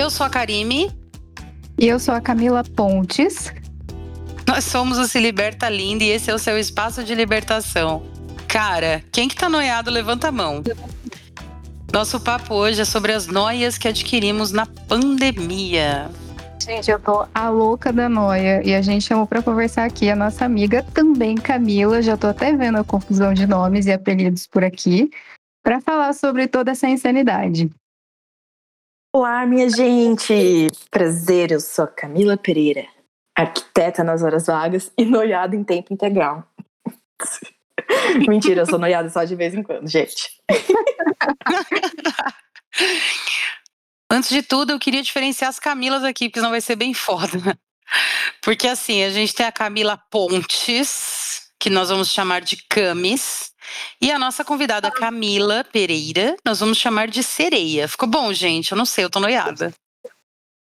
Eu sou a Karime. E eu sou a Camila Pontes. Nós somos o Se Liberta Linda e esse é o seu espaço de libertação. Cara, quem que tá noiado, levanta a mão. Nosso papo hoje é sobre as noias que adquirimos na pandemia. Gente, eu tô a louca da noia e a gente chamou para conversar aqui a nossa amiga também Camila, já tô até vendo a confusão de nomes e apelidos por aqui, para falar sobre toda essa insanidade. Olá, minha gente! Prazer, eu sou Camila Pereira, arquiteta nas horas vagas e noiada em tempo integral. Mentira, eu sou noiada só de vez em quando, gente. Antes de tudo, eu queria diferenciar as Camilas aqui, porque senão vai ser bem foda. Porque assim, a gente tem a Camila Pontes, que nós vamos chamar de Camis. E a nossa convidada Camila Pereira, nós vamos chamar de Sereia. Ficou bom, gente? Eu não sei, eu tô noiada.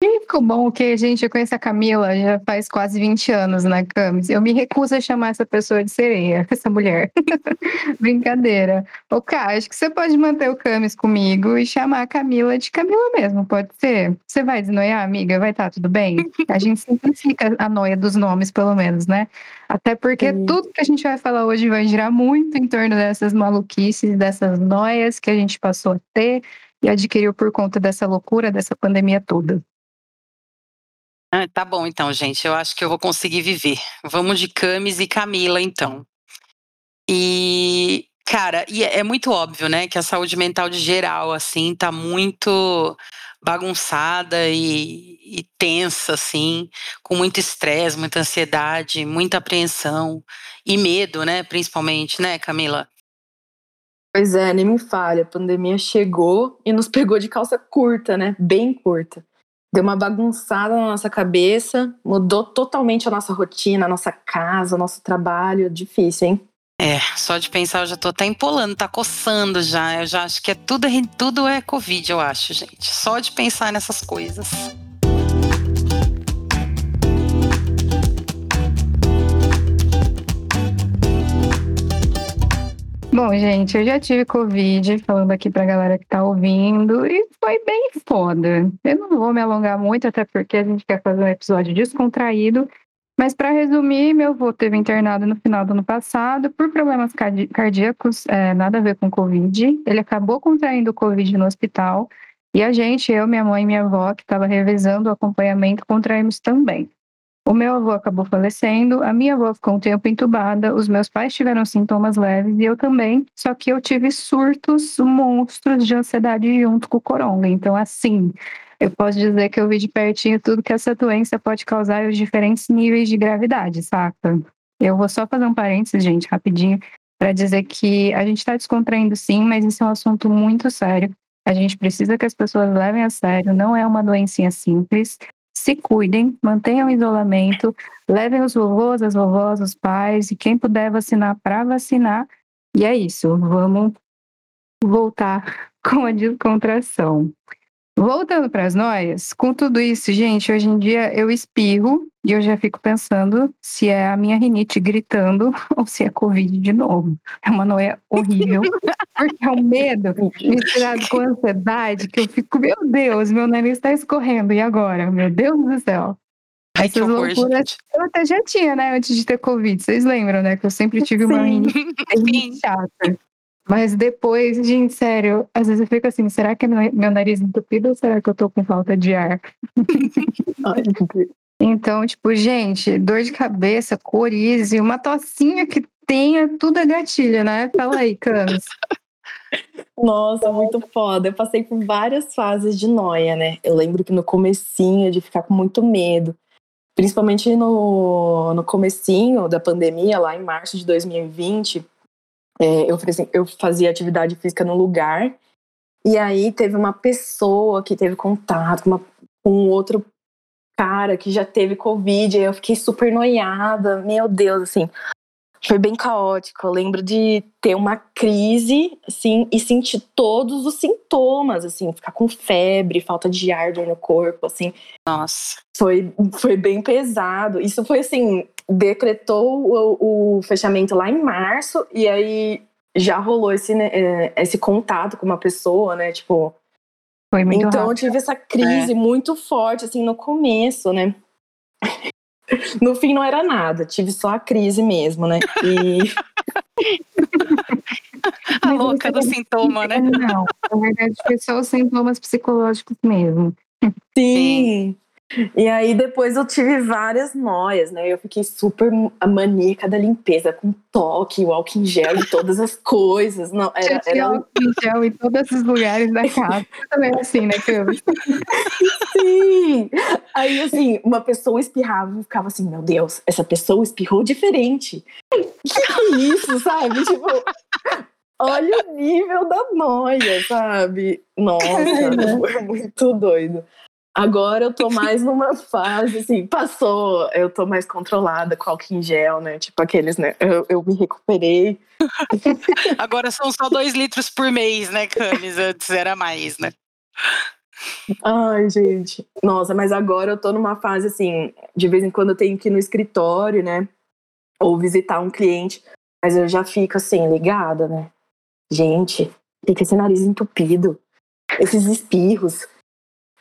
Ficou bom que, gente, eu conheço a Camila já faz quase 20 anos, né, Camis? Eu me recuso a chamar essa pessoa de sereia, essa mulher. Brincadeira. Ô, Cá, acho que você pode manter o Camis comigo e chamar a Camila de Camila mesmo, pode ser? Você vai desnoiar, amiga? Vai estar tá tudo bem? A gente simplifica a noia dos nomes, pelo menos, né? Até porque Sim. tudo que a gente vai falar hoje vai girar muito em torno dessas maluquices, dessas noias que a gente passou a ter e adquiriu por conta dessa loucura, dessa pandemia toda. Ah, tá bom, então, gente. Eu acho que eu vou conseguir viver. Vamos de Camis e Camila, então. E, cara, e é, é muito óbvio, né, que a saúde mental de geral, assim, tá muito bagunçada e, e tensa, assim, com muito estresse, muita ansiedade, muita apreensão e medo, né, principalmente, né, Camila? Pois é, nem me falha. A pandemia chegou e nos pegou de calça curta, né? Bem curta deu uma bagunçada na nossa cabeça, mudou totalmente a nossa rotina, a nossa casa, o nosso trabalho. Difícil, hein? É, só de pensar eu já tô até empolando, tá coçando já. Eu já acho que é tudo, tudo é Covid, eu acho, gente. Só de pensar nessas coisas. Bom, gente, eu já tive Covid, falando aqui pra galera que tá ouvindo, e foi bem foda. Eu não vou me alongar muito, até porque a gente quer fazer um episódio descontraído. Mas para resumir, meu avô teve internado no final do ano passado por problemas cardíacos, é, nada a ver com Covid. Ele acabou contraindo Covid no hospital. E a gente, eu, minha mãe e minha avó, que estava revezando o acompanhamento, contraímos também. O meu avô acabou falecendo, a minha avó ficou um tempo entubada, os meus pais tiveram sintomas leves e eu também, só que eu tive surtos monstros de ansiedade junto com o coronga. Então, assim, eu posso dizer que eu vi de pertinho tudo que essa doença pode causar e os diferentes níveis de gravidade, saca? Eu vou só fazer um parênteses, gente, rapidinho, para dizer que a gente está descontraindo sim, mas isso é um assunto muito sério. A gente precisa que as pessoas levem a sério, não é uma doencinha simples se cuidem, mantenham o isolamento, levem os vovôs, as vovós, os pais e quem puder vacinar para vacinar. E é isso, vamos voltar com a descontração. Voltando para as noias, com tudo isso, gente, hoje em dia eu espirro e eu já fico pensando se é a minha rinite gritando ou se é Covid de novo. É uma noia horrível, porque é um medo misturado com ansiedade que eu fico, meu Deus, meu nariz está escorrendo, e agora? Meu Deus do céu. Ai, Essas horror, loucuras gente. eu até já tinha, né, antes de ter Covid. Vocês lembram, né, que eu sempre tive uma rinite chata. Mas depois, gente, sério, às vezes eu fico assim, será que é meu nariz entupido ou será que eu tô com falta de ar? então, tipo, gente, dor de cabeça, coriza, uma tocinha que tenha tudo é gatilho, né? Fala aí, Camis. Nossa, muito foda. Eu passei por várias fases de noia, né? Eu lembro que no comecinho de ficar com muito medo. Principalmente no, no comecinho da pandemia, lá em março de 2020, é, eu, assim, eu fazia atividade física no lugar, e aí teve uma pessoa que teve contato com, uma, com outro cara que já teve Covid, aí eu fiquei super noiada, meu Deus, assim, foi bem caótico. Eu lembro de ter uma crise, assim, e sentir todos os sintomas, assim, ficar com febre, falta de ar no corpo, assim. Nossa. Foi, foi bem pesado. Isso foi, assim, decretou o, o fechamento lá em março, e aí já rolou esse, né, é, esse contato com uma pessoa, né, tipo, Foi muito então rápido. eu tive essa crise é. muito forte, assim, no começo, né? No fim não era nada, tive só a crise mesmo, né? E. a louca do sintoma, né? Não, na verdade foi só os sintomas psicológicos mesmo. Sim. E aí depois eu tive várias noias, né? Eu fiquei super maníaca da limpeza, com toque, o álcool em gel e todas as coisas. Não, era, era... álcool em gel em todos os lugares da casa. Também é assim, né, Cami? Sim! Aí, assim, uma pessoa espirrava e ficava assim, meu Deus, essa pessoa espirrou diferente. Que que é isso, sabe? Tipo, olha o nível da noia, sabe? Nossa, foi muito doido. Agora eu tô mais numa fase, assim, passou, eu tô mais controlada com álcool em gel, né? Tipo aqueles, né? Eu, eu me recuperei. Agora são só dois litros por mês, né, Camis? Antes era mais, né? Ai, gente. Nossa, mas agora eu tô numa fase, assim, de vez em quando eu tenho que ir no escritório, né? Ou visitar um cliente. Mas eu já fico, assim, ligada, né? Gente, tem que esse nariz entupido. Esses espirros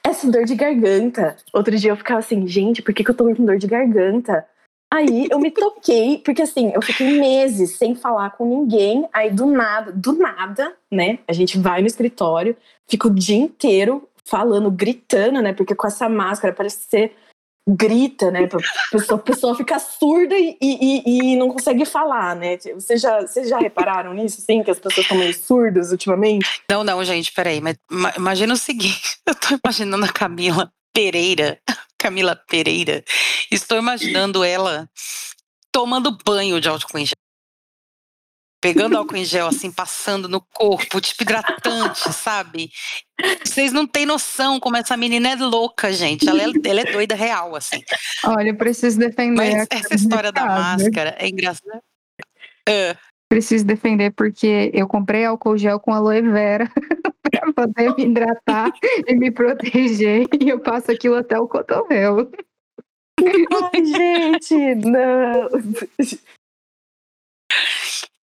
essa dor de garganta. Outro dia eu ficava assim, gente, por que, que eu tô com dor de garganta? Aí eu me toquei, porque assim, eu fiquei meses sem falar com ninguém. Aí do nada, do nada, né? A gente vai no escritório, fica o dia inteiro falando, gritando, né? Porque com essa máscara parece ser grita, né? A pessoa, a pessoa fica surda e, e, e, não consegue falar, né? Vocês já, vocês já repararam nisso, sim? Que as pessoas estão meio surdas ultimamente? Não, não, gente, peraí. Mas imagina o seguinte: eu tô imaginando a Camila Pereira, Camila Pereira, estou imaginando ela tomando banho de gel pegando álcool em gel, assim, passando no corpo, tipo hidratante, sabe? Vocês não têm noção como essa menina é louca, gente. Ela é, ela é doida real, assim. Olha, eu preciso defender. Mas essa história da máscara é engraçada. Uh. Preciso defender porque eu comprei álcool gel com aloe vera para poder me hidratar e me proteger. E eu passo aquilo até o cotovelo. Ai, gente, não.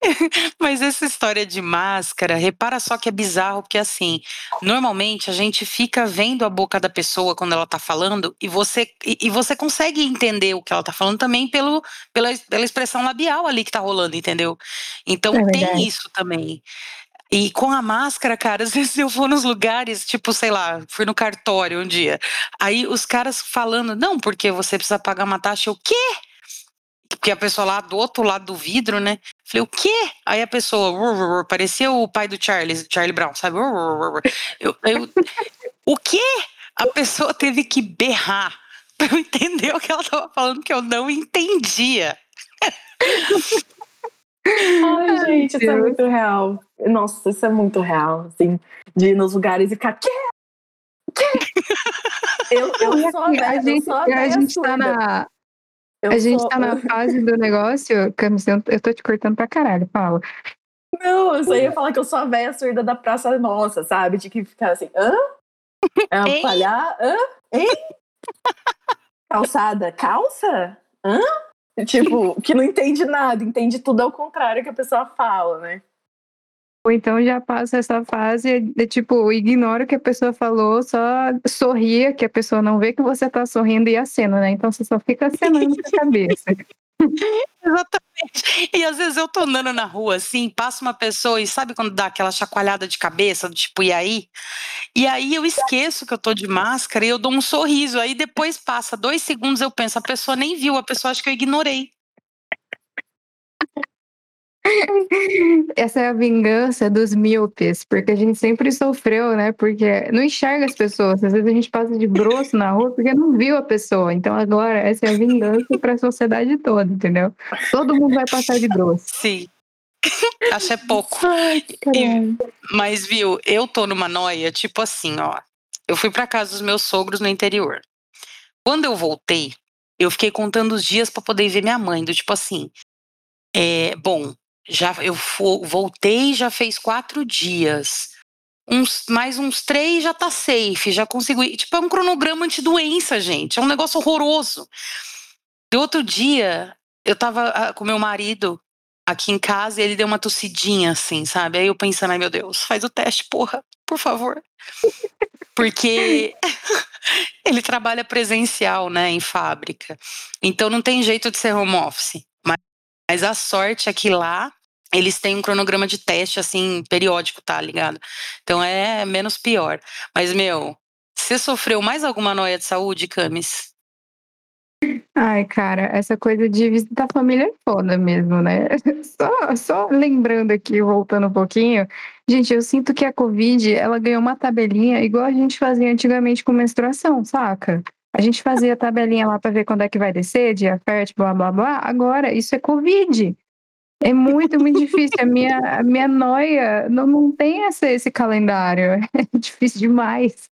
Mas essa história de máscara, repara só que é bizarro, porque assim, normalmente a gente fica vendo a boca da pessoa quando ela tá falando e você, e, e você consegue entender o que ela tá falando também pelo, pela, pela expressão labial ali que tá rolando, entendeu? Então é tem isso também. E com a máscara, cara, às vezes eu vou nos lugares, tipo, sei lá, fui no cartório um dia. Aí os caras falando, não, porque você precisa pagar uma taxa. O quê? Porque a pessoa lá do outro lado do vidro, né? Falei, o quê? Aí a pessoa, parecia o pai do Charlie, Charlie Brown, sabe? Eu, eu, o quê? A pessoa teve que berrar pra eu entender o que ela tava falando, que eu não entendia. Ai, gente, isso é muito real. Nossa, isso é muito real, assim, de ir nos lugares e ficar, quê? Quê? Eu, eu sou a, a gente, a, gente tá na, eu a gente sou... tá na fase do negócio, Camis, eu tô te cortando pra caralho, fala. Não, eu só ia falar que eu sou a velha surda da Praça Nossa, sabe? De que ficar assim, hã? É palhar? Hã? Hein? Calçada, calça? Hã? Tipo, que não entende nada, entende tudo ao contrário que a pessoa fala, né? Ou então já passa essa fase de tipo, ignora o que a pessoa falou, só sorria que a pessoa não vê que você tá sorrindo e acena, né? Então você só fica acenando com a cabeça. Exatamente. E às vezes eu tô andando na rua assim, passa uma pessoa e sabe quando dá aquela chacoalhada de cabeça, tipo, e aí? E aí eu esqueço que eu tô de máscara e eu dou um sorriso. Aí depois passa dois segundos, eu penso, a pessoa nem viu, a pessoa acha que eu ignorei. Essa é a vingança dos míopes, porque a gente sempre sofreu, né? Porque não enxerga as pessoas. Às vezes a gente passa de grosso na rua porque não viu a pessoa. Então agora essa é a vingança para a sociedade toda, entendeu? Todo mundo vai passar de grosso. Sim. Acho é pouco. Ai, e, mas viu, eu tô numa noia, tipo assim, ó. Eu fui para casa dos meus sogros no interior. Quando eu voltei, eu fiquei contando os dias para poder ver minha mãe, do tipo assim, é, bom, já eu voltei, já fez quatro dias. Uns, mais uns três já tá safe, já consigo ir. Tipo, é um cronograma anti-doença, gente. É um negócio horroroso. E outro dia, eu tava ah, com meu marido aqui em casa e ele deu uma tossidinha, assim, sabe? Aí eu pensando, ai meu Deus, faz o teste, porra, por favor. Porque ele trabalha presencial, né, em fábrica. Então não tem jeito de ser home office. Mas, a sorte é que lá eles têm um cronograma de teste, assim, periódico, tá ligado? Então é menos pior. Mas, meu, você sofreu mais alguma noia de saúde, Camis? Ai, cara, essa coisa de visitar a família é foda mesmo, né? Só, só lembrando aqui, voltando um pouquinho, gente, eu sinto que a Covid, ela ganhou uma tabelinha igual a gente fazia antigamente com menstruação, saca? A gente fazia tabelinha lá para ver quando é que vai descer, dia fértil, blá, blá, blá. Agora, isso é Covid. É muito, muito difícil. A minha, a minha noia não, não tem esse, esse calendário. É difícil demais.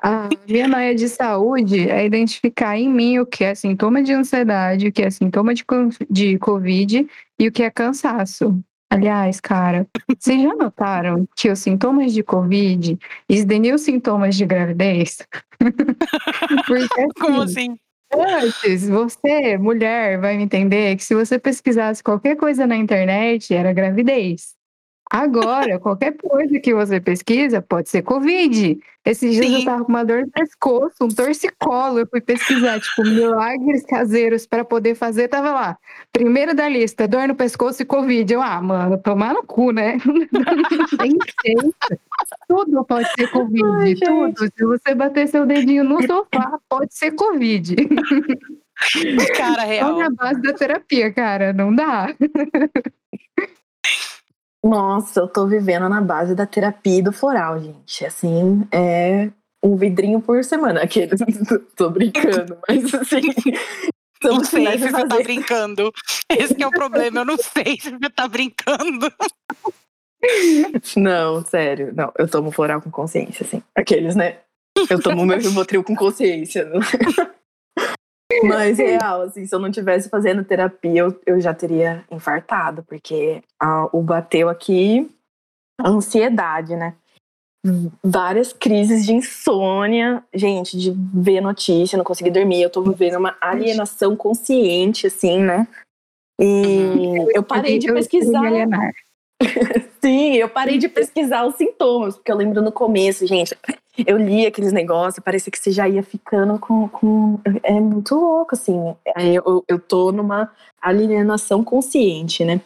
A minha noia de saúde é identificar em mim o que é sintoma de ansiedade, o que é sintoma de, de Covid e o que é cansaço. Aliás, cara, vocês já notaram que os sintomas de Covid esdeniam os sintomas de gravidez? Porque, assim, Como assim? Antes, você, mulher, vai me entender que se você pesquisasse qualquer coisa na internet, era gravidez. Agora, qualquer coisa que você pesquisa pode ser Covid. Esses dias Sim. eu tava com uma dor no pescoço, um torcicolo. Eu fui pesquisar, tipo, milagres caseiros para poder fazer. Tava lá, primeiro da lista, dor no pescoço e Covid. Eu, ah, mano, tomar no cu, né? Tem jeito. Tudo pode ser Covid, Ai, tudo. Se você bater seu dedinho no sofá, pode ser Covid. Cara, real. Só na base da terapia, cara, não dá. Nossa, eu tô vivendo na base da terapia e do floral, gente. Assim, é um vidrinho por semana. Aqueles. tô brincando, mas assim. Não sei se você tá brincando. Esse é o problema, eu não sei se você tá brincando. Não, sério. Não, eu tomo floral com consciência, assim. Aqueles, né? Eu tomo meu Rivotril com consciência. Mas real, assim, se eu não tivesse fazendo terapia, eu, eu já teria infartado, porque a, o bateu aqui a ansiedade, né? Várias crises de insônia, gente, de ver notícia, não conseguir dormir. Eu tô vivendo uma alienação consciente, assim, né? E uhum. eu parei de pesquisar. Sim, eu parei de pesquisar os sintomas, porque eu lembro no começo, gente, eu li aqueles negócios, parecia que você já ia ficando com. com é muito louco, assim. Eu, eu tô numa alienação consciente, né?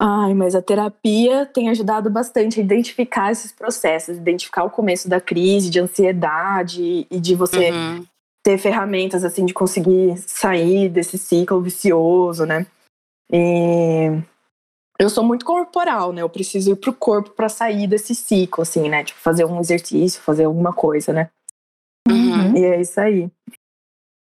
Ai, mas a terapia tem ajudado bastante a identificar esses processos, identificar o começo da crise, de ansiedade e de você uhum. ter ferramentas, assim, de conseguir sair desse ciclo vicioso, né? E eu sou muito corporal, né? Eu preciso ir pro corpo para sair desse ciclo, assim, né? Tipo, fazer um exercício, fazer alguma coisa, né? Uhum. E é isso aí.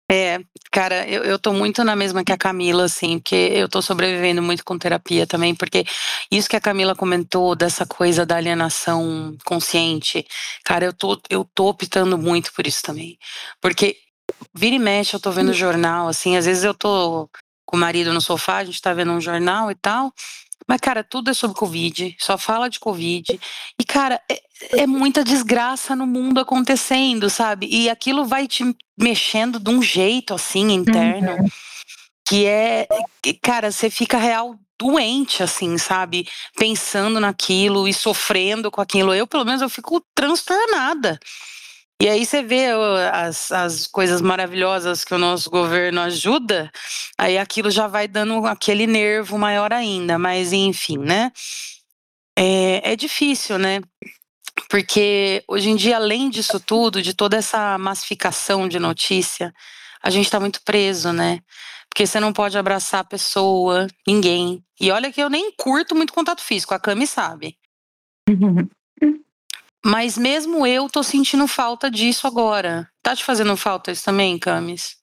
É, cara, eu, eu tô muito na mesma que a Camila, assim, porque eu tô sobrevivendo muito com terapia também, porque isso que a Camila comentou dessa coisa da alienação consciente, cara, eu tô, eu tô optando muito por isso também. Porque vira e mexe, eu tô vendo jornal, assim, às vezes eu tô com o marido no sofá, a gente tá vendo um jornal e tal, mas, cara, tudo é sobre Covid, só fala de Covid. E, cara, é, é, muita desgraça no mundo acontecendo, sabe? E aquilo vai te mexendo de um jeito, assim, interno, uhum. que é. Cara, você fica real doente, assim, sabe? Pensando naquilo e sofrendo com aquilo. Eu, pelo menos, eu fico transtornada. E aí você vê as, as coisas maravilhosas que o nosso governo ajuda, aí aquilo já vai dando aquele nervo maior ainda, mas enfim, né? É, é difícil, né? Porque hoje em dia, além disso tudo, de toda essa massificação de notícia, a gente está muito preso, né? Porque você não pode abraçar a pessoa, ninguém. E olha que eu nem curto muito contato físico, a Cami sabe. Mas mesmo eu tô sentindo falta disso agora. Tá te fazendo falta isso também, Camis?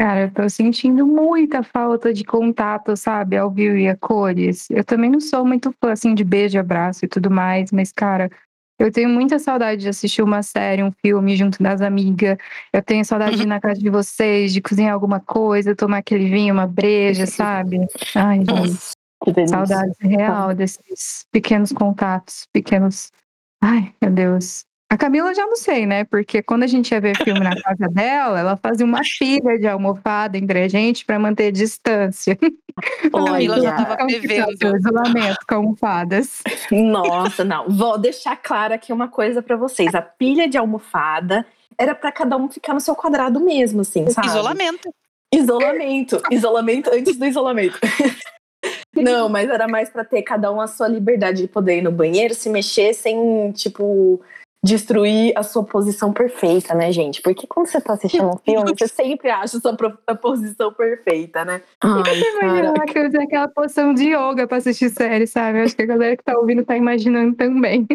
Cara, eu tô sentindo muita falta de contato, sabe, ao vivo e a cores. Eu também não sou muito fã, assim, de beijo, abraço e tudo mais, mas, cara, eu tenho muita saudade de assistir uma série, um filme junto das amigas. Eu tenho saudade de ir na casa de vocês, de cozinhar alguma coisa, tomar aquele vinho, uma breja, sabe? Ai, gente. Saudade real desses pequenos contatos, pequenos Ai, meu Deus. A Camila já não sei, né? Porque quando a gente ia ver filme na casa dela, ela fazia uma pilha de almofada entre a gente para manter distância. A Camila já estava prevendo. Isolamento com almofadas. Nossa, não. Vou deixar claro aqui uma coisa para vocês. A pilha de almofada era para cada um ficar no seu quadrado mesmo, assim, sabe? Isolamento. Isolamento. Isolamento antes do isolamento. Não, mas era mais para ter cada um a sua liberdade de poder ir no banheiro, se mexer sem, tipo, destruir a sua posição perfeita, né, gente? Porque quando você tá assistindo um filme, você sempre acha a sua a posição perfeita, né? Ai, cara. que eu usei aquela posição de yoga pra assistir série, sabe? acho que a galera que tá ouvindo tá imaginando também.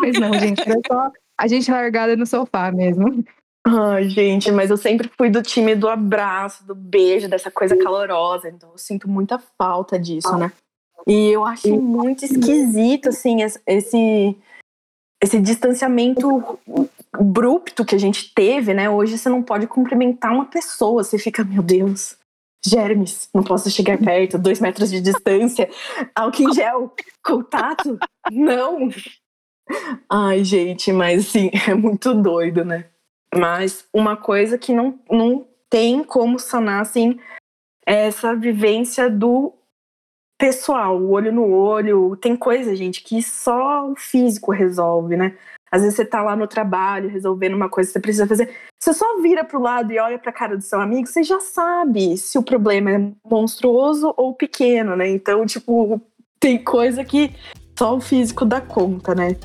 Mas não, gente, era só a gente largada no sofá mesmo. Ai, gente, mas eu sempre fui do time do abraço, do beijo, dessa coisa calorosa. Então eu sinto muita falta disso, né? E eu acho muito esquisito, assim, esse, esse distanciamento abrupto que a gente teve, né? Hoje você não pode cumprimentar uma pessoa, você fica, meu Deus, germes, não posso chegar perto, dois metros de distância, álcool em gel, contato, não. Ai, gente, mas assim, é muito doido, né? Mas uma coisa que não, não tem como sanar, assim, é essa vivência do pessoal, o olho no olho. Tem coisa, gente, que só o físico resolve, né? Às vezes você tá lá no trabalho resolvendo uma coisa que você precisa fazer. Você só vira pro lado e olha pra cara do seu amigo, você já sabe se o problema é monstruoso ou pequeno, né? Então, tipo, tem coisa que só o físico dá conta, né?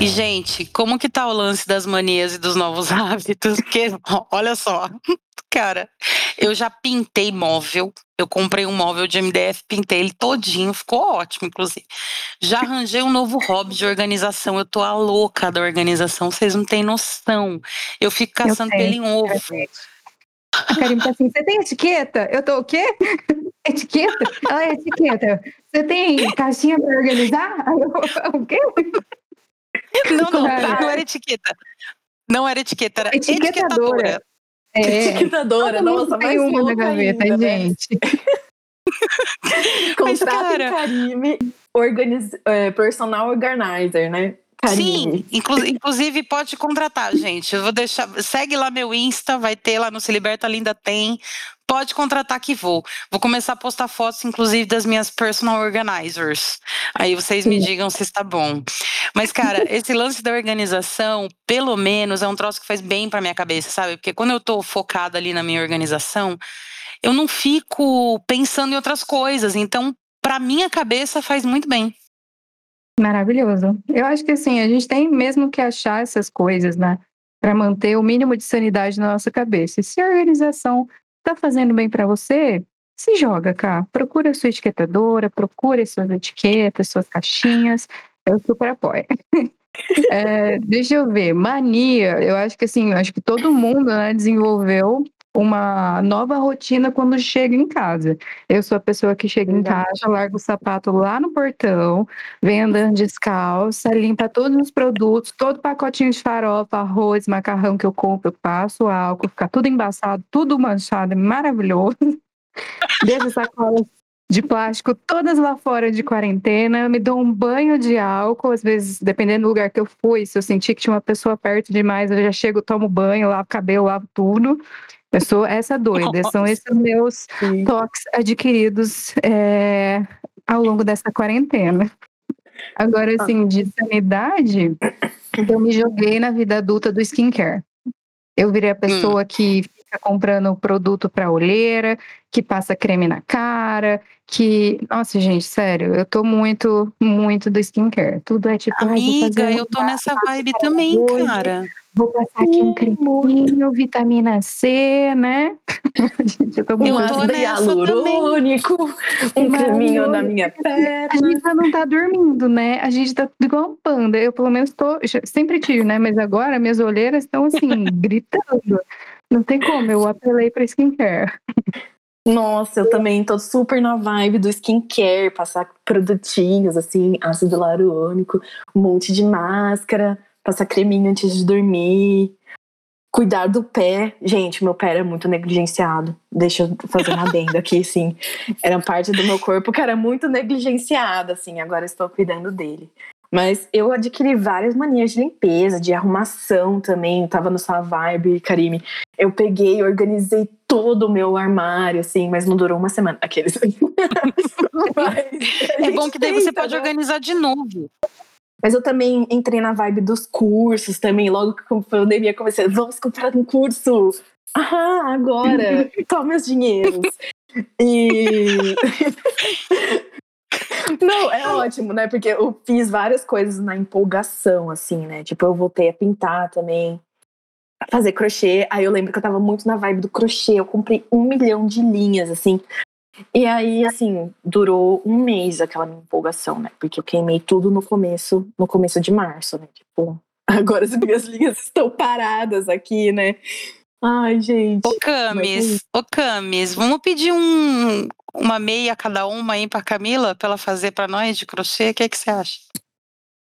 E, gente, como que tá o lance das manias e dos novos hábitos? Porque, olha só, cara, eu já pintei móvel. Eu comprei um móvel de MDF, pintei ele todinho, ficou ótimo, inclusive. Já arranjei um novo hobby de organização. Eu tô a louca da organização, vocês não têm noção. Eu fico caçando pelo em ovo. Karim tá assim, você tem etiqueta? Eu tô o quê? etiqueta? Ela é etiqueta. Você tem caixinha para organizar? Eu, o quê? Não, não, não era etiqueta. Não era etiqueta, era etiquetadora. É. Etiquetadora, nossa, mais uma na gaveta, ainda, né? gente. Contratem Karime, organiz, é, personal organizer, né? Sim, inclu inclusive pode contratar, gente. Eu vou deixar. Segue lá meu Insta, vai ter lá no Se Liberta Linda tem. Pode contratar que vou. Vou começar a postar fotos, inclusive, das minhas personal organizers. Aí vocês me digam se está bom. Mas, cara, esse lance da organização, pelo menos, é um troço que faz bem para minha cabeça, sabe? Porque quando eu tô focada ali na minha organização, eu não fico pensando em outras coisas. Então, para minha cabeça, faz muito bem. Maravilhoso. Eu acho que assim, a gente tem mesmo que achar essas coisas, né? Para manter o mínimo de sanidade na nossa cabeça. E se a organização está fazendo bem para você, se joga, cá. Procura a sua etiquetadora, procure suas etiquetas, suas caixinhas. Eu super apoio. é, deixa eu ver, mania. Eu acho que assim, acho que todo mundo né, desenvolveu uma nova rotina quando chega em casa. Eu sou a pessoa que chega em casa, larga o sapato lá no portão, vem andando descalça, limpa todos os produtos, todo pacotinho de farofa, arroz, macarrão que eu compro, eu passo álcool, fica tudo embaçado, tudo manchado, maravilhoso. Deixo sacolas de plástico todas lá fora de quarentena, me dou um banho de álcool, às vezes, dependendo do lugar que eu fui, se eu sentir que tinha uma pessoa perto demais, eu já chego, tomo banho, lavo cabelo, lavo tudo. Eu sou essa doida, Nossa. são esses meus Sim. toques adquiridos é, ao longo dessa quarentena. Agora, assim, de sanidade, eu me joguei na vida adulta do skincare. Eu virei a pessoa hum. que fica comprando produto para olheira, que passa creme na cara, que. Nossa, gente, sério, eu tô muito, muito do skincare. Tudo é tipo. Amiga, eu tô nessa vibe também, hoje. cara. Vou passar aqui um creminho, vitamina C, né? gente, eu tô muito um hialurônico, um creminho na minha perna. A gente já não tá dormindo, né? A gente tá igual um panda. Eu, pelo menos, tô. Sempre tive, né? Mas agora minhas olheiras estão assim, gritando. Não tem como, eu apelei pra skincare. Nossa, eu também tô super na vibe do skincare, passar produtinhos assim, ácido hialurônico, um monte de máscara, passar creminho antes de dormir. cuidar do pé. Gente, meu pé era muito negligenciado. Deixa eu fazer uma adenda aqui, sim. Era parte do meu corpo que era muito negligenciada, assim. Agora estou cuidando dele. Mas eu adquiri várias manias de limpeza, de arrumação também. Tava no sua vibe, Karime. Eu peguei, organizei todo o meu armário, assim, mas não durou uma semana. Aqueles. é bom que daí você pode né? organizar de novo. Mas eu também entrei na vibe dos cursos também. Logo que a pandemia comecei, vamos comprar um curso. Ah, agora, toma os dinheiros. E. Não, é ótimo, né? Porque eu fiz várias coisas na empolgação, assim, né? Tipo, eu voltei a pintar também, a fazer crochê. Aí eu lembro que eu tava muito na vibe do crochê. Eu comprei um milhão de linhas, assim. E aí, assim, durou um mês aquela minha empolgação, né? Porque eu queimei tudo no começo, no começo de março, né? Tipo, agora as minhas linhas estão paradas aqui, né? Ai, gente. Ô Camis, ô Camis, vamos pedir um, uma meia cada uma aí pra Camila, pra ela fazer pra nós de crochê? O que, é que você acha?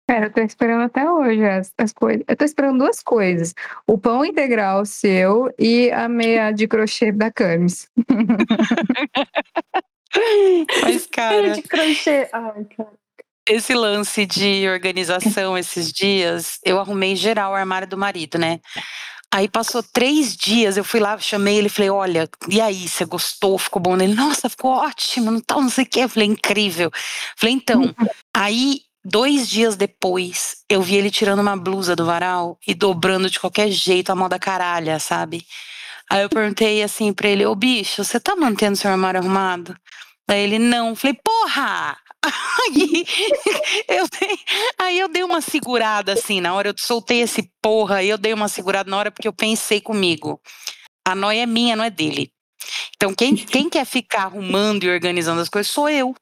Cara, eu tô esperando até hoje as, as coisas. Eu tô esperando duas coisas: o pão integral seu e a meia de crochê da Camis. Mas, cara. de crochê. Ai, cara. Esse lance de organização esses dias, eu arrumei geral o armário do marido, né? Aí passou três dias, eu fui lá, chamei ele, falei, olha, e aí, você gostou, ficou bom? Ele, nossa, ficou ótimo, não tal, não sei o quê. Eu falei, incrível. Falei, então, aí Dois dias depois, eu vi ele tirando uma blusa do varal e dobrando de qualquer jeito a moda caralha, sabe? Aí eu perguntei assim pra ele: Ô bicho, você tá mantendo seu armário arrumado? Aí ele: Não. Falei: Porra! Aí eu, dei, aí eu dei uma segurada assim, na hora eu soltei esse porra, aí eu dei uma segurada na hora porque eu pensei comigo. A noia é minha, não é dele. Então quem, quem quer ficar arrumando e organizando as coisas sou eu,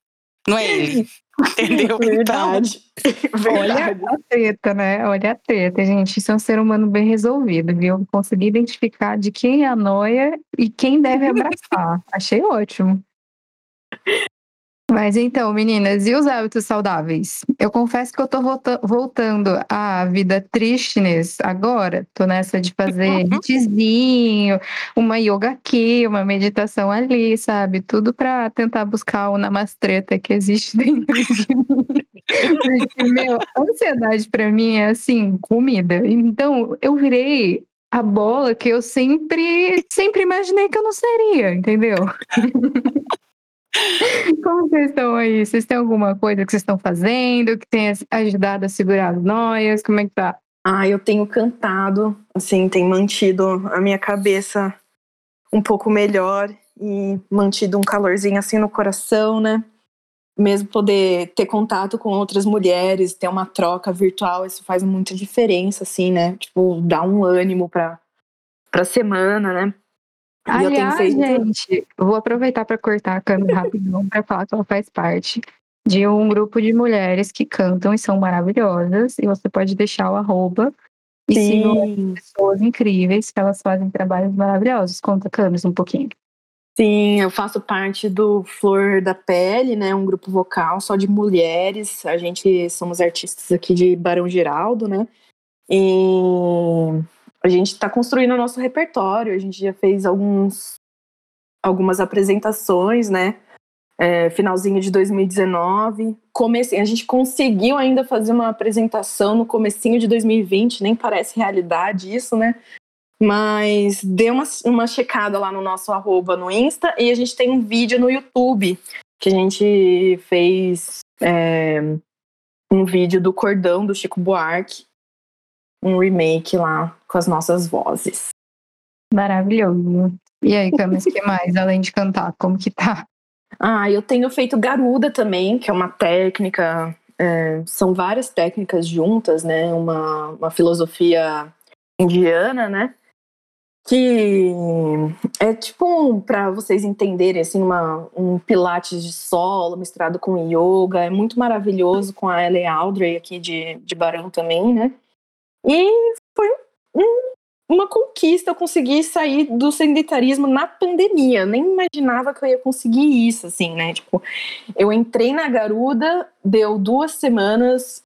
não é ele. Entendeu? Verdade. Então, Olha a treta, né? Olha a treta, gente. Isso é um ser humano bem resolvido, viu? Consegui identificar de quem é a noia e quem deve abraçar. Achei ótimo. Mas então, meninas, e os hábitos saudáveis? Eu confesso que eu tô voltando à vida tristes agora. Tô nessa de fazer hitzinho, uhum. uma yoga aqui, uma meditação ali, sabe? Tudo para tentar buscar o namastreta que existe dentro de mim. Porque, meu, a ansiedade para mim é assim, comida. Então, eu virei a bola que eu sempre, sempre imaginei que eu não seria, entendeu? Como vocês estão aí? Vocês têm alguma coisa que vocês estão fazendo que tenha ajudado a segurar as noias? Como é que tá? Ah, eu tenho cantado, assim, tem mantido a minha cabeça um pouco melhor e mantido um calorzinho assim no coração, né? Mesmo poder ter contato com outras mulheres, ter uma troca virtual, isso faz muita diferença, assim, né? Tipo, dá um ânimo pra, pra semana, né? Aliás, gente, vou aproveitar para cortar a câmera rapidão para falar que ela faz parte de um grupo de mulheres que cantam e são maravilhosas. E você pode deixar o arroba e sigam pessoas incríveis que elas fazem trabalhos maravilhosos. Conta, Camis, um pouquinho. Sim, eu faço parte do Flor da Pele, né? Um grupo vocal só de mulheres. A gente somos artistas aqui de Barão Geraldo, né? E a gente está construindo o nosso repertório, a gente já fez alguns, algumas apresentações, né? É, finalzinho de 2019. Comecei, a gente conseguiu ainda fazer uma apresentação no comecinho de 2020, nem parece realidade isso, né? Mas dê uma, uma checada lá no nosso arroba no Insta e a gente tem um vídeo no YouTube que a gente fez é, um vídeo do cordão do Chico Buarque um remake lá com as nossas vozes. Maravilhoso. E aí, Camis, o que mais, além de cantar, como que tá? Ah, eu tenho feito garuda também, que é uma técnica, é, são várias técnicas juntas, né? Uma, uma filosofia indiana, né? Que é tipo, para vocês entenderem, assim, uma, um pilates de solo misturado com yoga, é muito maravilhoso com a Ellie Aldrey aqui de, de Barão também, né? E foi um, uma conquista eu conseguir sair do sedentarismo na pandemia. Nem imaginava que eu ia conseguir isso, assim, né? Tipo, eu entrei na garuda, deu duas semanas,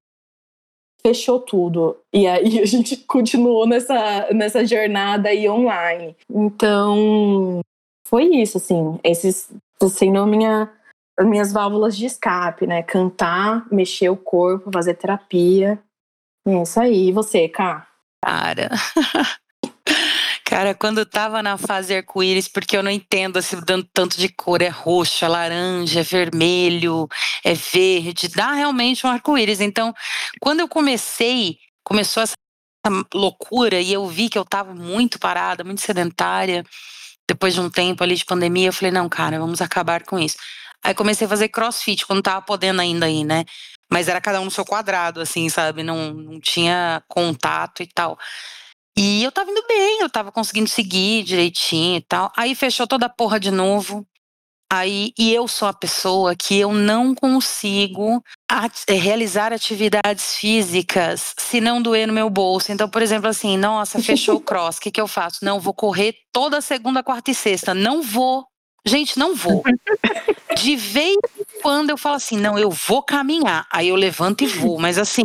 fechou tudo. E aí a gente continuou nessa, nessa jornada aí online. Então, foi isso, assim. Esses sendo minha, as minhas válvulas de escape, né? Cantar, mexer o corpo, fazer terapia. É isso aí. E você, Cá? Cara. Cara, quando eu tava na fase arco-íris, porque eu não entendo assim, dando tanto de cor, é roxo, é laranja, é vermelho, é verde, dá realmente um arco-íris. Então, quando eu comecei, começou essa loucura e eu vi que eu tava muito parada, muito sedentária, depois de um tempo ali de pandemia, eu falei, não, cara, vamos acabar com isso. Aí comecei a fazer crossfit, quando tava podendo ainda aí, né? Mas era cada um no seu quadrado, assim, sabe? Não, não tinha contato e tal. E eu tava indo bem, eu tava conseguindo seguir direitinho e tal. Aí fechou toda a porra de novo. Aí, e eu sou a pessoa que eu não consigo at eh, realizar atividades físicas se não doer no meu bolso. Então, por exemplo, assim, nossa, fechou o cross, o que, que eu faço? Não, vou correr toda segunda, quarta e sexta. Não vou. Gente, não vou. De vez em quando eu falo assim, não, eu vou caminhar. Aí eu levanto e vou. Mas assim,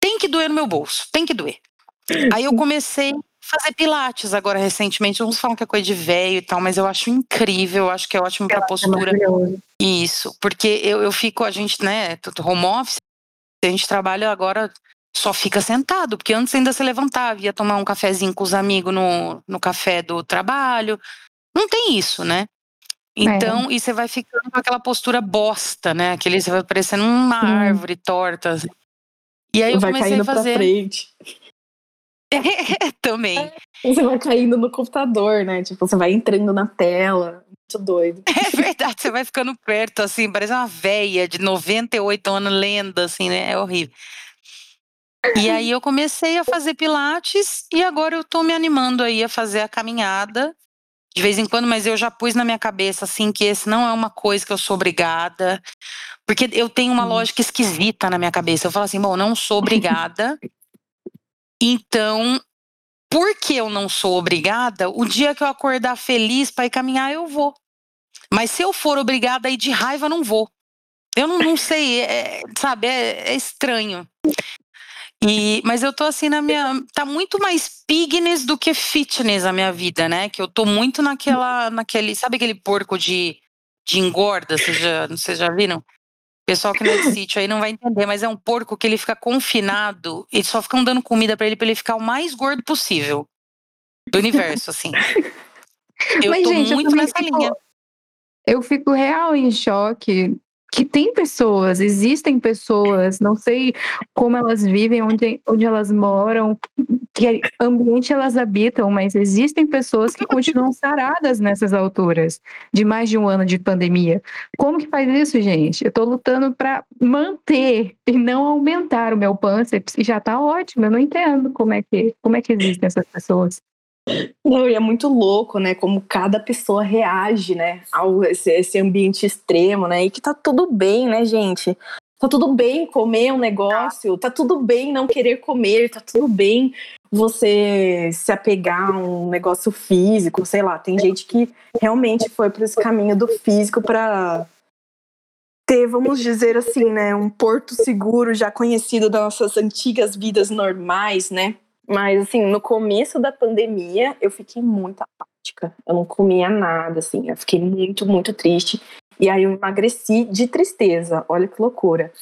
tem que doer no meu bolso, tem que doer. Aí eu comecei a fazer pilates agora recentemente. Uns falam que é coisa de velho e tal, mas eu acho incrível, eu acho que é ótimo para postura. É Isso, porque eu, eu fico, a gente, né, home office, a gente trabalha agora só fica sentado, porque antes ainda se levantava, ia tomar um cafezinho com os amigos no, no café do trabalho. Não tem isso, né? Então, é. e você vai ficando com aquela postura bosta, né? Aquele, você vai parecendo uma árvore torta. Assim. E aí eu vai comecei a fazer. Pra frente. É, também. Você vai caindo no computador, né? Tipo, você vai entrando na tela. Muito doido. É verdade, você vai ficando perto, assim, parece uma véia de 98 anos, lenda, assim, né? É horrível. E aí eu comecei a fazer pilates e agora eu tô me animando aí a fazer a caminhada de vez em quando, mas eu já pus na minha cabeça assim que esse não é uma coisa que eu sou obrigada, porque eu tenho uma lógica esquisita na minha cabeça. Eu falo assim, bom, não sou obrigada. Então, porque eu não sou obrigada, o dia que eu acordar feliz para ir caminhar, eu vou. Mas se eu for obrigada a ir de raiva, não vou. Eu não, não sei, é, sabe, é, é estranho. E, mas eu tô assim na minha. Tá muito mais pignes do que fitness a minha vida, né? Que eu tô muito naquela. naquele. Sabe aquele porco de, de engorda? Vocês já, vocês já viram? pessoal que não é de sítio aí não vai entender, mas é um porco que ele fica confinado e só ficam dando comida para ele para ele ficar o mais gordo possível do universo, assim. Eu mas, tô gente, muito eu nessa fico, linha. Eu fico real em choque que tem pessoas, existem pessoas, não sei como elas vivem, onde, onde elas moram, que ambiente elas habitam, mas existem pessoas que continuam saradas nessas alturas, de mais de um ano de pandemia. Como que faz isso, gente? Eu estou lutando para manter e não aumentar o meu pâncreas, e já está ótimo, eu não entendo como é que, como é que existem essas pessoas. Não, e é muito louco, né? Como cada pessoa reage, né? Ao esse, esse ambiente extremo, né? E que tá tudo bem, né, gente? Tá tudo bem comer um negócio, tá tudo bem não querer comer, tá tudo bem você se apegar a um negócio físico, sei lá. Tem gente que realmente foi para esse caminho do físico para ter, vamos dizer assim, né, um porto seguro já conhecido das nossas antigas vidas normais, né? Mas, assim, no começo da pandemia, eu fiquei muito apática. Eu não comia nada, assim. Eu fiquei muito, muito triste. E aí eu emagreci de tristeza. Olha que loucura.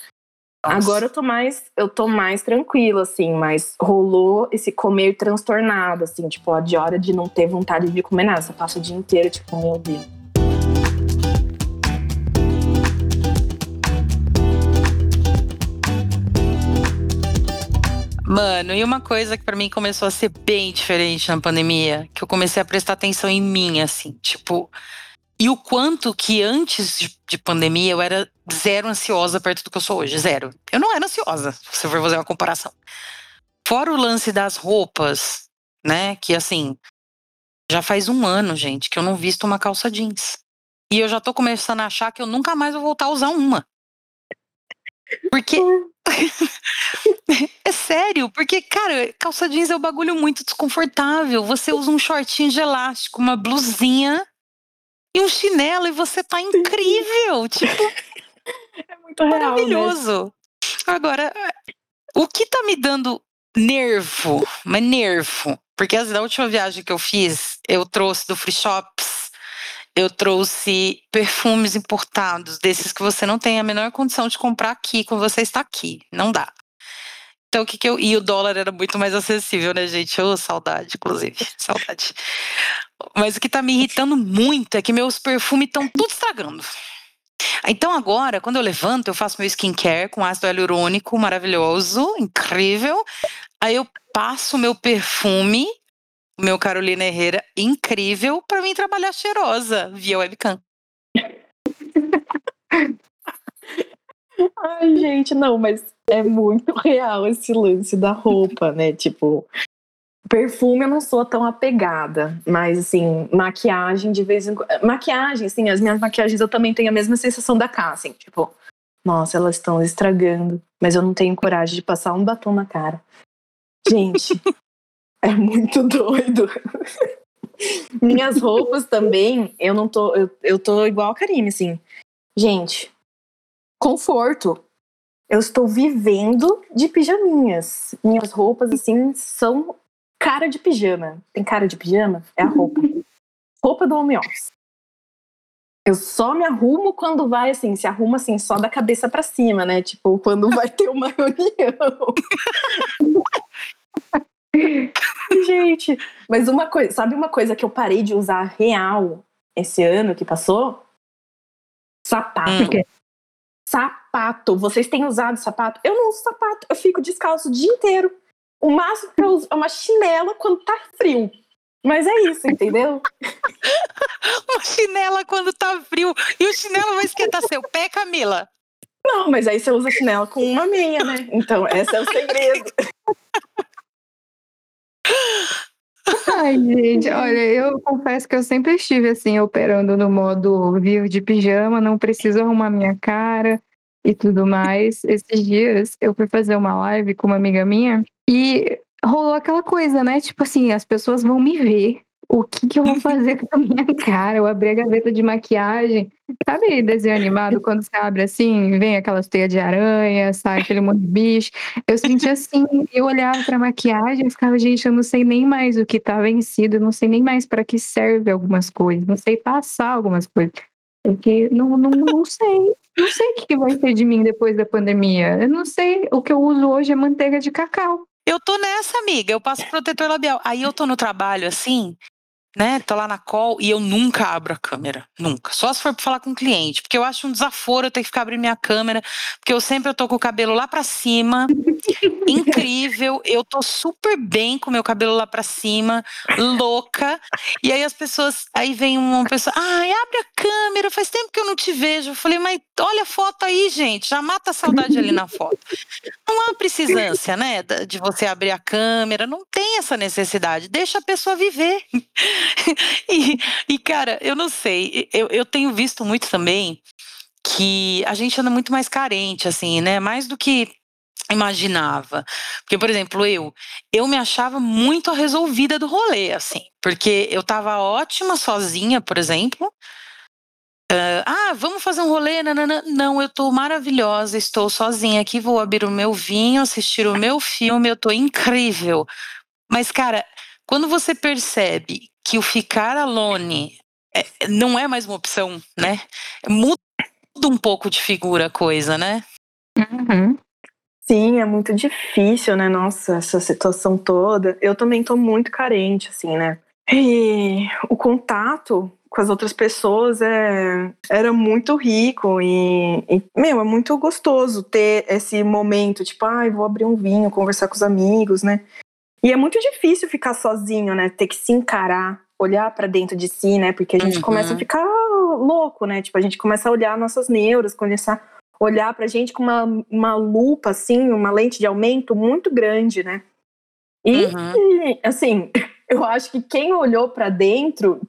Nossa. Agora eu tô mais, eu tô mais tranquila, assim, mas rolou esse comer transtornado, assim, tipo, de hora de não ter vontade de comer nada. Você passa o dia inteiro, tipo, meu Deus Mano, e uma coisa que para mim começou a ser bem diferente na pandemia, que eu comecei a prestar atenção em mim, assim, tipo. E o quanto que antes de, de pandemia eu era zero ansiosa perto do que eu sou hoje, zero. Eu não era ansiosa, se você for fazer uma comparação. Fora o lance das roupas, né, que assim, já faz um ano, gente, que eu não visto uma calça jeans. E eu já tô começando a achar que eu nunca mais vou voltar a usar uma. Porque. é sério, porque, cara, calça jeans é um bagulho muito desconfortável. Você usa um shortinho de elástico, uma blusinha e um chinelo e você tá incrível. tipo. É muito. Maravilhoso. Agora, O que tá me dando nervo, mas nervo, porque da última viagem que eu fiz, eu trouxe do Free Shops, eu trouxe perfumes importados, desses que você não tem a menor condição de comprar aqui quando você está aqui. Não dá. Então, o que que eu. E o dólar era muito mais acessível, né, gente? Ô, oh, saudade, inclusive. Saudade. Mas o que tá me irritando muito é que meus perfumes estão tudo estragando. Então agora, quando eu levanto, eu faço meu skincare com ácido hialurônico maravilhoso, incrível. Aí eu passo meu perfume, meu Carolina Herrera, incrível, para mim trabalhar cheirosa via webcam. Ai, gente, não, mas é muito real esse lance da roupa, né? Tipo, Perfume eu não sou tão apegada, mas assim, maquiagem de vez em quando. Maquiagem, assim, as minhas maquiagens eu também tenho a mesma sensação da K, assim, tipo, nossa, elas estão estragando, mas eu não tenho coragem de passar um batom na cara. Gente, é muito doido. Minhas roupas também, eu não tô. Eu, eu tô igual a Karine, assim. Gente, conforto. Eu estou vivendo de pijaminhas. Minhas roupas, assim, são cara de pijama. Tem cara de pijama? É a roupa. roupa do home office. Eu só me arrumo quando vai assim, se arruma assim, só da cabeça para cima, né? Tipo, quando vai ter uma reunião. Gente, mas uma coisa, sabe uma coisa que eu parei de usar real esse ano que passou? Sapato. Hum. Sapato. Vocês têm usado sapato? Eu não uso sapato, eu fico descalço o dia inteiro. O máximo que eu uso é uma chinela quando tá frio. Mas é isso, entendeu? uma chinela quando tá frio. E o chinelo vai esquentar seu pé, Camila? Não, mas aí você usa chinela com uma meia, né? Então, esse é o segredo. Ai, gente, olha, eu confesso que eu sempre estive assim, operando no modo vivo de pijama, não preciso arrumar minha cara e tudo mais. Esses dias eu fui fazer uma live com uma amiga minha e rolou aquela coisa, né? Tipo assim, as pessoas vão me ver. O que, que eu vou fazer com a minha cara? Eu abri a gaveta de maquiagem. Sabe desenho animado, quando você abre assim, vem aquelas teias de aranha, sai aquele monte de bicho. Eu senti assim, eu olhava pra maquiagem e ficava, gente, eu não sei nem mais o que tá vencido, eu não sei nem mais para que serve algumas coisas, não sei passar algumas coisas. Porque não, não, não sei. Não sei o que vai ser de mim depois da pandemia. Eu não sei. O que eu uso hoje é manteiga de cacau. Eu tô nessa, amiga. Eu passo protetor labial. Aí eu tô no trabalho assim, né? Tô lá na call e eu nunca abro a câmera. Nunca. Só se for pra falar com o cliente. Porque eu acho um desaforo eu ter que ficar abrindo minha câmera. Porque eu sempre eu tô com o cabelo lá pra cima. incrível. Eu tô super bem com o meu cabelo lá pra cima. Louca. E aí as pessoas. Aí vem uma pessoa. Ai, abre a câmera. Faz tempo que eu não te vejo. Eu falei, mas olha a foto aí, gente. Já mata a saudade ali na foto. Não há precisância, né? De você abrir a câmera. Não tem essa necessidade. Deixa a pessoa viver. e, e, cara, eu não sei, eu, eu tenho visto muito também que a gente anda muito mais carente, assim, né? Mais do que imaginava. Porque, por exemplo, eu, eu me achava muito resolvida do rolê, assim, porque eu tava ótima sozinha, por exemplo. Uh, ah, vamos fazer um rolê? Nanana. Não, eu tô maravilhosa, estou sozinha aqui, vou abrir o meu vinho, assistir o meu filme, eu tô incrível. Mas, cara, quando você percebe que o ficar alone é, não é mais uma opção, né? Muda um pouco de figura a coisa, né? Uhum. Sim, é muito difícil, né? Nossa, essa situação toda. Eu também tô muito carente, assim, né? E o contato com as outras pessoas é, era muito rico e, e, meu, é muito gostoso ter esse momento, tipo, ai, ah, vou abrir um vinho, conversar com os amigos, né? E é muito difícil ficar sozinho, né? Ter que se encarar, olhar para dentro de si, né? Porque a gente uhum. começa a uhum. ficar louco, né? Tipo, a gente começa a olhar nossas neuras, começar a olhar pra gente com uma, uma lupa, assim, uma lente de aumento muito grande, né? E, uhum. assim, eu acho que quem olhou para dentro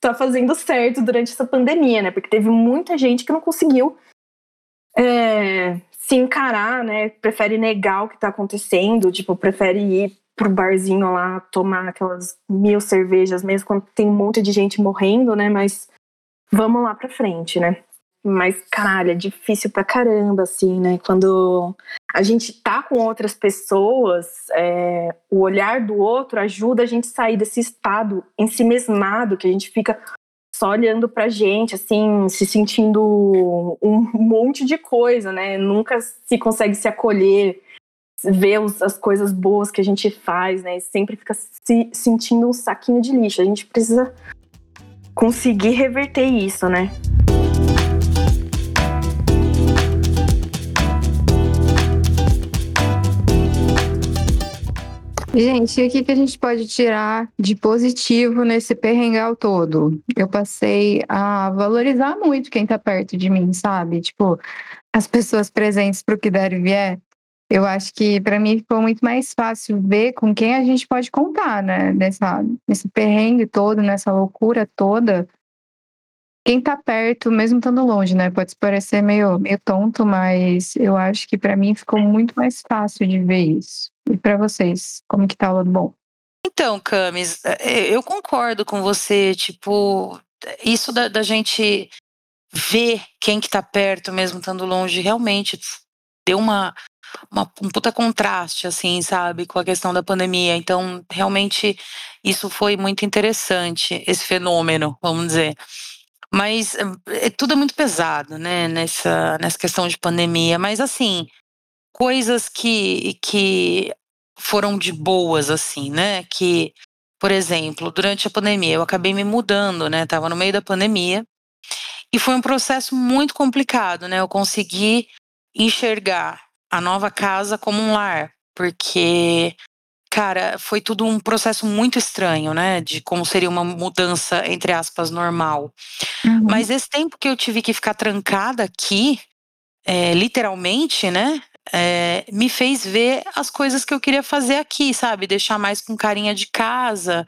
tá fazendo certo durante essa pandemia, né? Porque teve muita gente que não conseguiu é, se encarar, né? Prefere negar o que tá acontecendo, tipo, prefere ir pro barzinho lá tomar aquelas mil cervejas, mesmo quando tem um monte de gente morrendo, né? Mas vamos lá pra frente, né? Mas, caralho, é difícil pra caramba, assim, né? Quando a gente tá com outras pessoas, é, o olhar do outro ajuda a gente a sair desse estado ensimesmado que a gente fica só olhando pra gente, assim, se sentindo um monte de coisa, né? Nunca se consegue se acolher, ver os, as coisas boas que a gente faz, né? E sempre fica se sentindo um saquinho de lixo. A gente precisa conseguir reverter isso, né? Gente, e o que, que a gente pode tirar de positivo nesse perrengal todo? Eu passei a valorizar muito quem tá perto de mim, sabe? Tipo, as pessoas presentes pro que der e vier. Eu acho que para mim ficou muito mais fácil ver com quem a gente pode contar, né? Nessa, nesse perrengue todo, nessa loucura toda. Quem tá perto, mesmo estando longe, né? Pode parecer meio, meio tonto, mas eu acho que para mim ficou muito mais fácil de ver isso. E para vocês, como que tá o lado bom? Então, Camis, é, eu concordo com você, tipo, isso da, da gente ver quem que tá perto, mesmo estando longe, realmente deu uma, uma, um puta contraste, assim, sabe, com a questão da pandemia. Então, realmente, isso foi muito interessante, esse fenômeno, vamos dizer. Mas é, tudo é muito pesado, né, nessa, nessa questão de pandemia. Mas, assim, coisas que, que foram de boas, assim, né? Que, por exemplo, durante a pandemia, eu acabei me mudando, né? Tava no meio da pandemia. E foi um processo muito complicado, né? Eu consegui enxergar a nova casa como um lar, porque, cara, foi tudo um processo muito estranho, né? De como seria uma mudança, entre aspas, normal. Uhum. Mas esse tempo que eu tive que ficar trancada aqui, é, literalmente, né? é, me fez ver as coisas que eu queria fazer aqui, sabe? Deixar mais com carinha de casa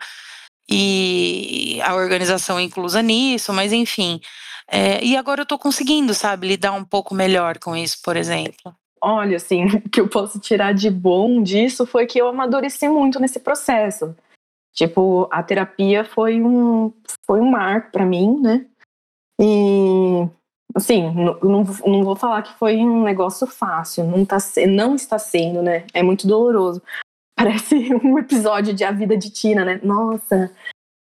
e a organização inclusa nisso, mas enfim. É, e agora eu tô conseguindo, sabe, lidar um pouco melhor com isso, por exemplo. Olha, assim, o que eu posso tirar de bom disso foi que eu amadureci muito nesse processo. Tipo, a terapia foi um, foi um marco para mim, né? E assim, não, não, não, vou falar que foi um negócio fácil, não, tá, não está sendo, né? É muito doloroso. Parece um episódio de A Vida de Tina, né? Nossa,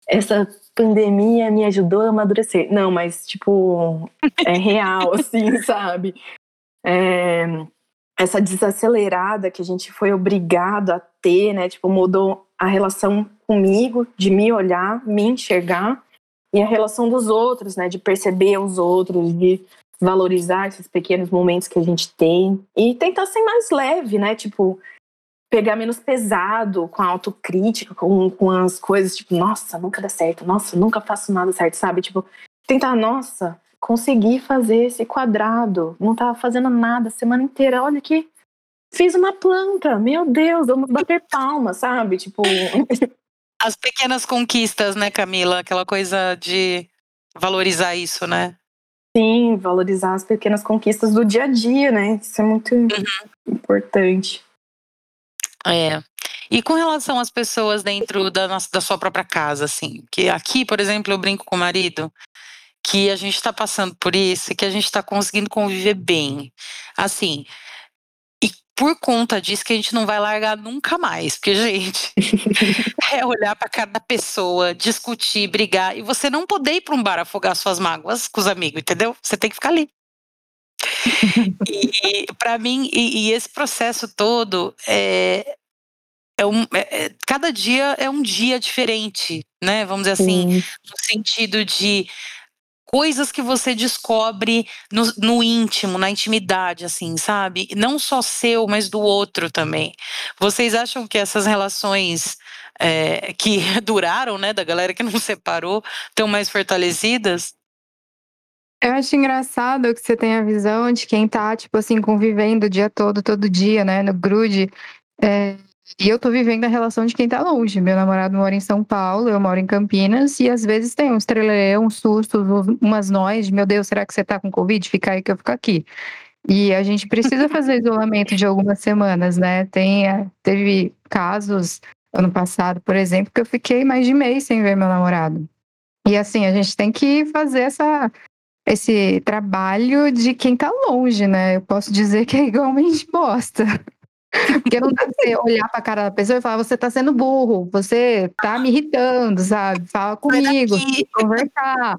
essa pandemia me ajudou a amadurecer. Não, mas, tipo, é real, assim, sabe? É, essa desacelerada que a gente foi obrigado a ter, né? Tipo, mudou a relação comigo, de me olhar, me enxergar e a relação dos outros, né? De perceber os outros, de valorizar esses pequenos momentos que a gente tem e tentar ser mais leve, né? Tipo, pegar menos pesado com a autocrítica, com, com as coisas, tipo, nossa, nunca dá certo, nossa, nunca faço nada certo, sabe? Tipo, tentar, nossa, consegui fazer esse quadrado, não tava fazendo nada a semana inteira, olha aqui, fiz uma planta, meu Deus, vamos bater palmas, sabe? Tipo. As pequenas conquistas, né, Camila? Aquela coisa de valorizar isso, né? Sim, valorizar as pequenas conquistas do dia a dia, né? Isso é muito uhum. importante. É. E com relação às pessoas dentro da, nossa, da sua própria casa, assim, que aqui, por exemplo, eu brinco com o marido que a gente está passando por isso e que a gente está conseguindo conviver bem. Assim, por conta disso que a gente não vai largar nunca mais, porque, gente, é olhar para cada pessoa, discutir, brigar, e você não poder ir para um bar afogar suas mágoas com os amigos, entendeu? Você tem que ficar ali. E para mim, e, e, esse processo todo é, é um, é, é, cada dia é um dia diferente, né? Vamos dizer assim, Sim. no sentido de coisas que você descobre no, no, íntimo, na intimidade, assim, sabe? Não só seu, mas do outro também. Vocês acham que essas relações é, que duraram, né, da galera que não separou, estão mais fortalecidas? Eu acho engraçado que você tem a visão de quem tá, tipo assim, convivendo o dia todo, todo dia, né, no grude. É, e eu tô vivendo a relação de quem tá longe. Meu namorado mora em São Paulo, eu moro em Campinas, e às vezes tem uns trelelê, uns sustos, umas nós de meu Deus, será que você tá com Covid? Fica aí que eu fico aqui. E a gente precisa fazer isolamento de algumas semanas, né? Tem, é, teve casos ano passado, por exemplo, que eu fiquei mais de mês sem ver meu namorado. E assim, a gente tem que fazer essa esse trabalho de quem tá longe, né? Eu posso dizer que é igualmente bosta. Porque não dá pra você olhar pra cara da pessoa e falar, você tá sendo burro, você tá me irritando, sabe? Fala comigo, conversar.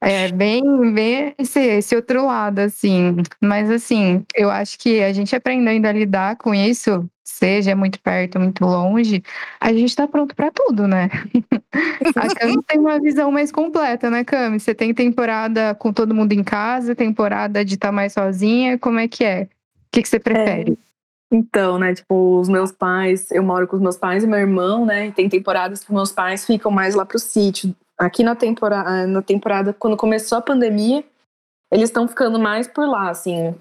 É bem, bem esse, esse outro lado, assim. Mas, assim, eu acho que a gente aprendendo a lidar com isso, seja muito perto, muito longe, a gente tá pronto para tudo, né? a Cami tem uma visão mais completa, né, Cami? Você tem temporada com todo mundo em casa, temporada de estar tá mais sozinha, como é que é? O que, que você prefere? É. Então, né, tipo, os meus pais, eu moro com os meus pais e meu irmão, né, e tem temporadas que meus pais ficam mais lá pro sítio, Aqui na temporada, na temporada, quando começou a pandemia, eles estão ficando mais por lá, assim.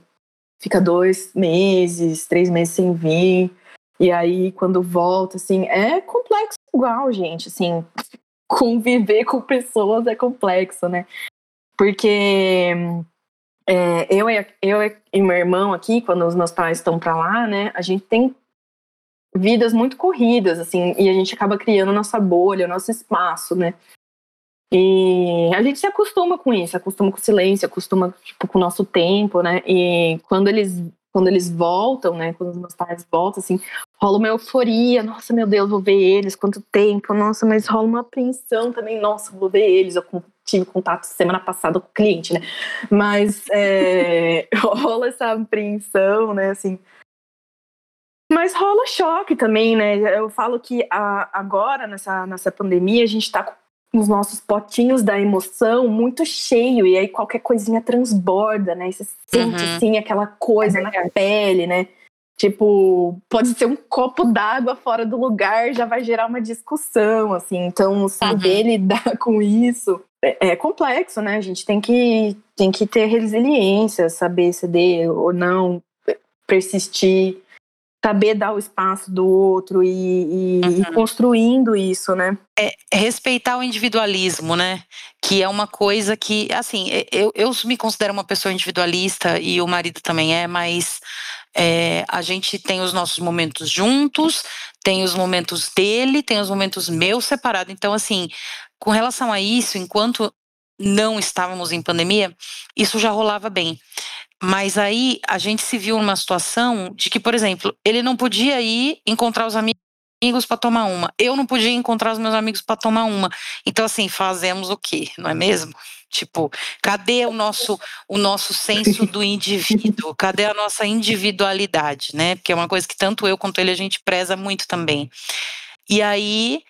Fica dois meses, três meses sem vir. E aí, quando volta, assim, é complexo igual, gente. Assim, conviver com pessoas é complexo, né? Porque é, eu, eu e meu irmão aqui, quando os meus pais estão para lá, né? A gente tem vidas muito corridas, assim, e a gente acaba criando nossa bolha, nosso espaço, né? E a gente se acostuma com isso, acostuma com o silêncio, acostuma tipo, com o nosso tempo, né? E quando eles, quando eles voltam, né? Quando os meus pais voltam, assim, rola uma euforia, nossa, meu Deus, vou ver eles, quanto tempo, nossa, mas rola uma apreensão também, nossa, vou ver eles, eu tive contato semana passada com o cliente, né? Mas é, rola essa apreensão, né? Assim, mas rola choque também, né? Eu falo que a, agora, nessa, nessa pandemia, a gente tá com os nossos potinhos da emoção muito cheio e aí qualquer coisinha transborda, né? E você sente uhum. assim aquela coisa é na pele, né? Tipo, pode ser um copo d'água fora do lugar, já vai gerar uma discussão, assim. Então, saber uhum. lidar com isso é, é, complexo, né? A gente tem que, tem que ter resiliência, saber ceder ou não, persistir saber dar o espaço do outro e, e, uhum. e construindo isso, né? É, é, respeitar o individualismo, né? Que é uma coisa que, assim, eu, eu me considero uma pessoa individualista e o marido também é, mas é, a gente tem os nossos momentos juntos, tem os momentos dele, tem os momentos meus separados. Então, assim, com relação a isso, enquanto não estávamos em pandemia, isso já rolava bem. Mas aí a gente se viu numa situação de que, por exemplo, ele não podia ir encontrar os amigos para tomar uma. Eu não podia encontrar os meus amigos para tomar uma. Então, assim, fazemos o quê? Não é mesmo? Tipo, cadê o nosso, o nosso senso do indivíduo? Cadê a nossa individualidade, né? Porque é uma coisa que tanto eu quanto ele a gente preza muito também. E aí,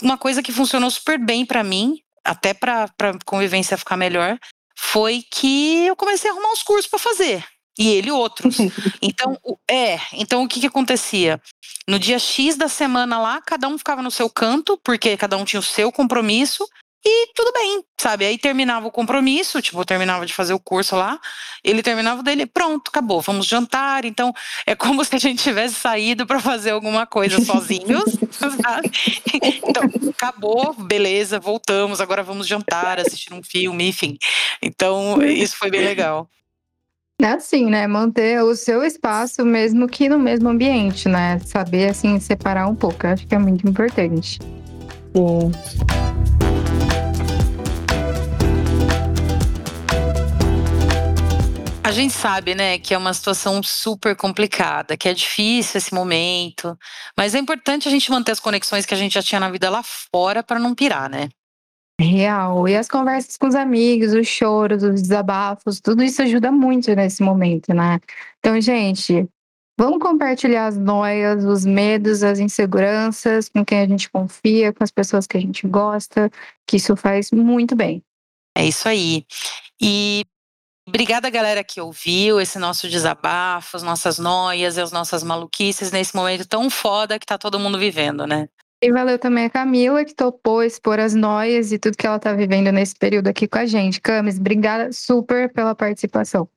uma coisa que funcionou super bem para mim, até para convivência ficar melhor, foi que eu comecei a arrumar uns cursos para fazer. E ele outros. Então, é, então o que que acontecia? No dia X da semana lá, cada um ficava no seu canto, porque cada um tinha o seu compromisso, e tudo bem, sabe? Aí terminava o compromisso, tipo, eu terminava de fazer o curso lá, ele terminava o dele, pronto, acabou, vamos jantar. Então, é como se a gente tivesse saído para fazer alguma coisa sozinhos, sabe? Então, acabou, beleza, voltamos, agora vamos jantar, assistir um filme, enfim. Então, isso foi bem legal. É assim, né? Manter o seu espaço, mesmo que no mesmo ambiente, né? Saber, assim, separar um pouco. Acho que é muito importante. Sim. A gente sabe, né, que é uma situação super complicada, que é difícil esse momento, mas é importante a gente manter as conexões que a gente já tinha na vida lá fora para não pirar, né? Real. E as conversas com os amigos, os choros, os desabafos, tudo isso ajuda muito nesse momento, né? Então, gente, vamos compartilhar as noias, os medos, as inseguranças com quem a gente confia, com as pessoas que a gente gosta, que isso faz muito bem. É isso aí. E Obrigada, galera, que ouviu esse nosso desabafo, as nossas noias e as nossas maluquices nesse momento tão foda que tá todo mundo vivendo, né? E valeu também a Camila, que topou expor as noias e tudo que ela tá vivendo nesse período aqui com a gente. Camis, obrigada super pela participação.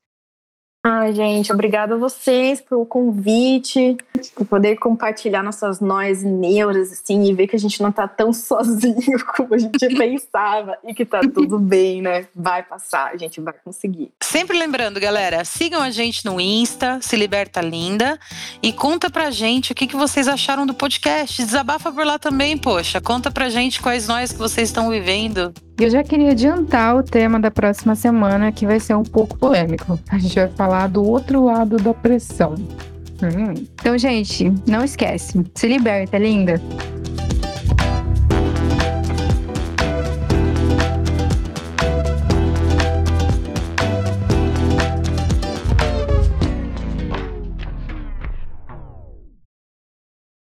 Ai, gente, obrigada a vocês pelo convite, por poder compartilhar nossas e neuras, assim, e ver que a gente não tá tão sozinho como a gente pensava e que tá tudo bem, né? Vai passar, a gente vai conseguir. Sempre lembrando, galera, sigam a gente no Insta, Se Liberta Linda, e conta pra gente o que, que vocês acharam do podcast. Desabafa por lá também, poxa. Conta pra gente quais noias que vocês estão vivendo. E eu já queria adiantar o tema da próxima semana, que vai ser um pouco polêmico. A gente vai falar do outro lado da pressão. Hum. Então, gente, não esquece. Se liberta, linda.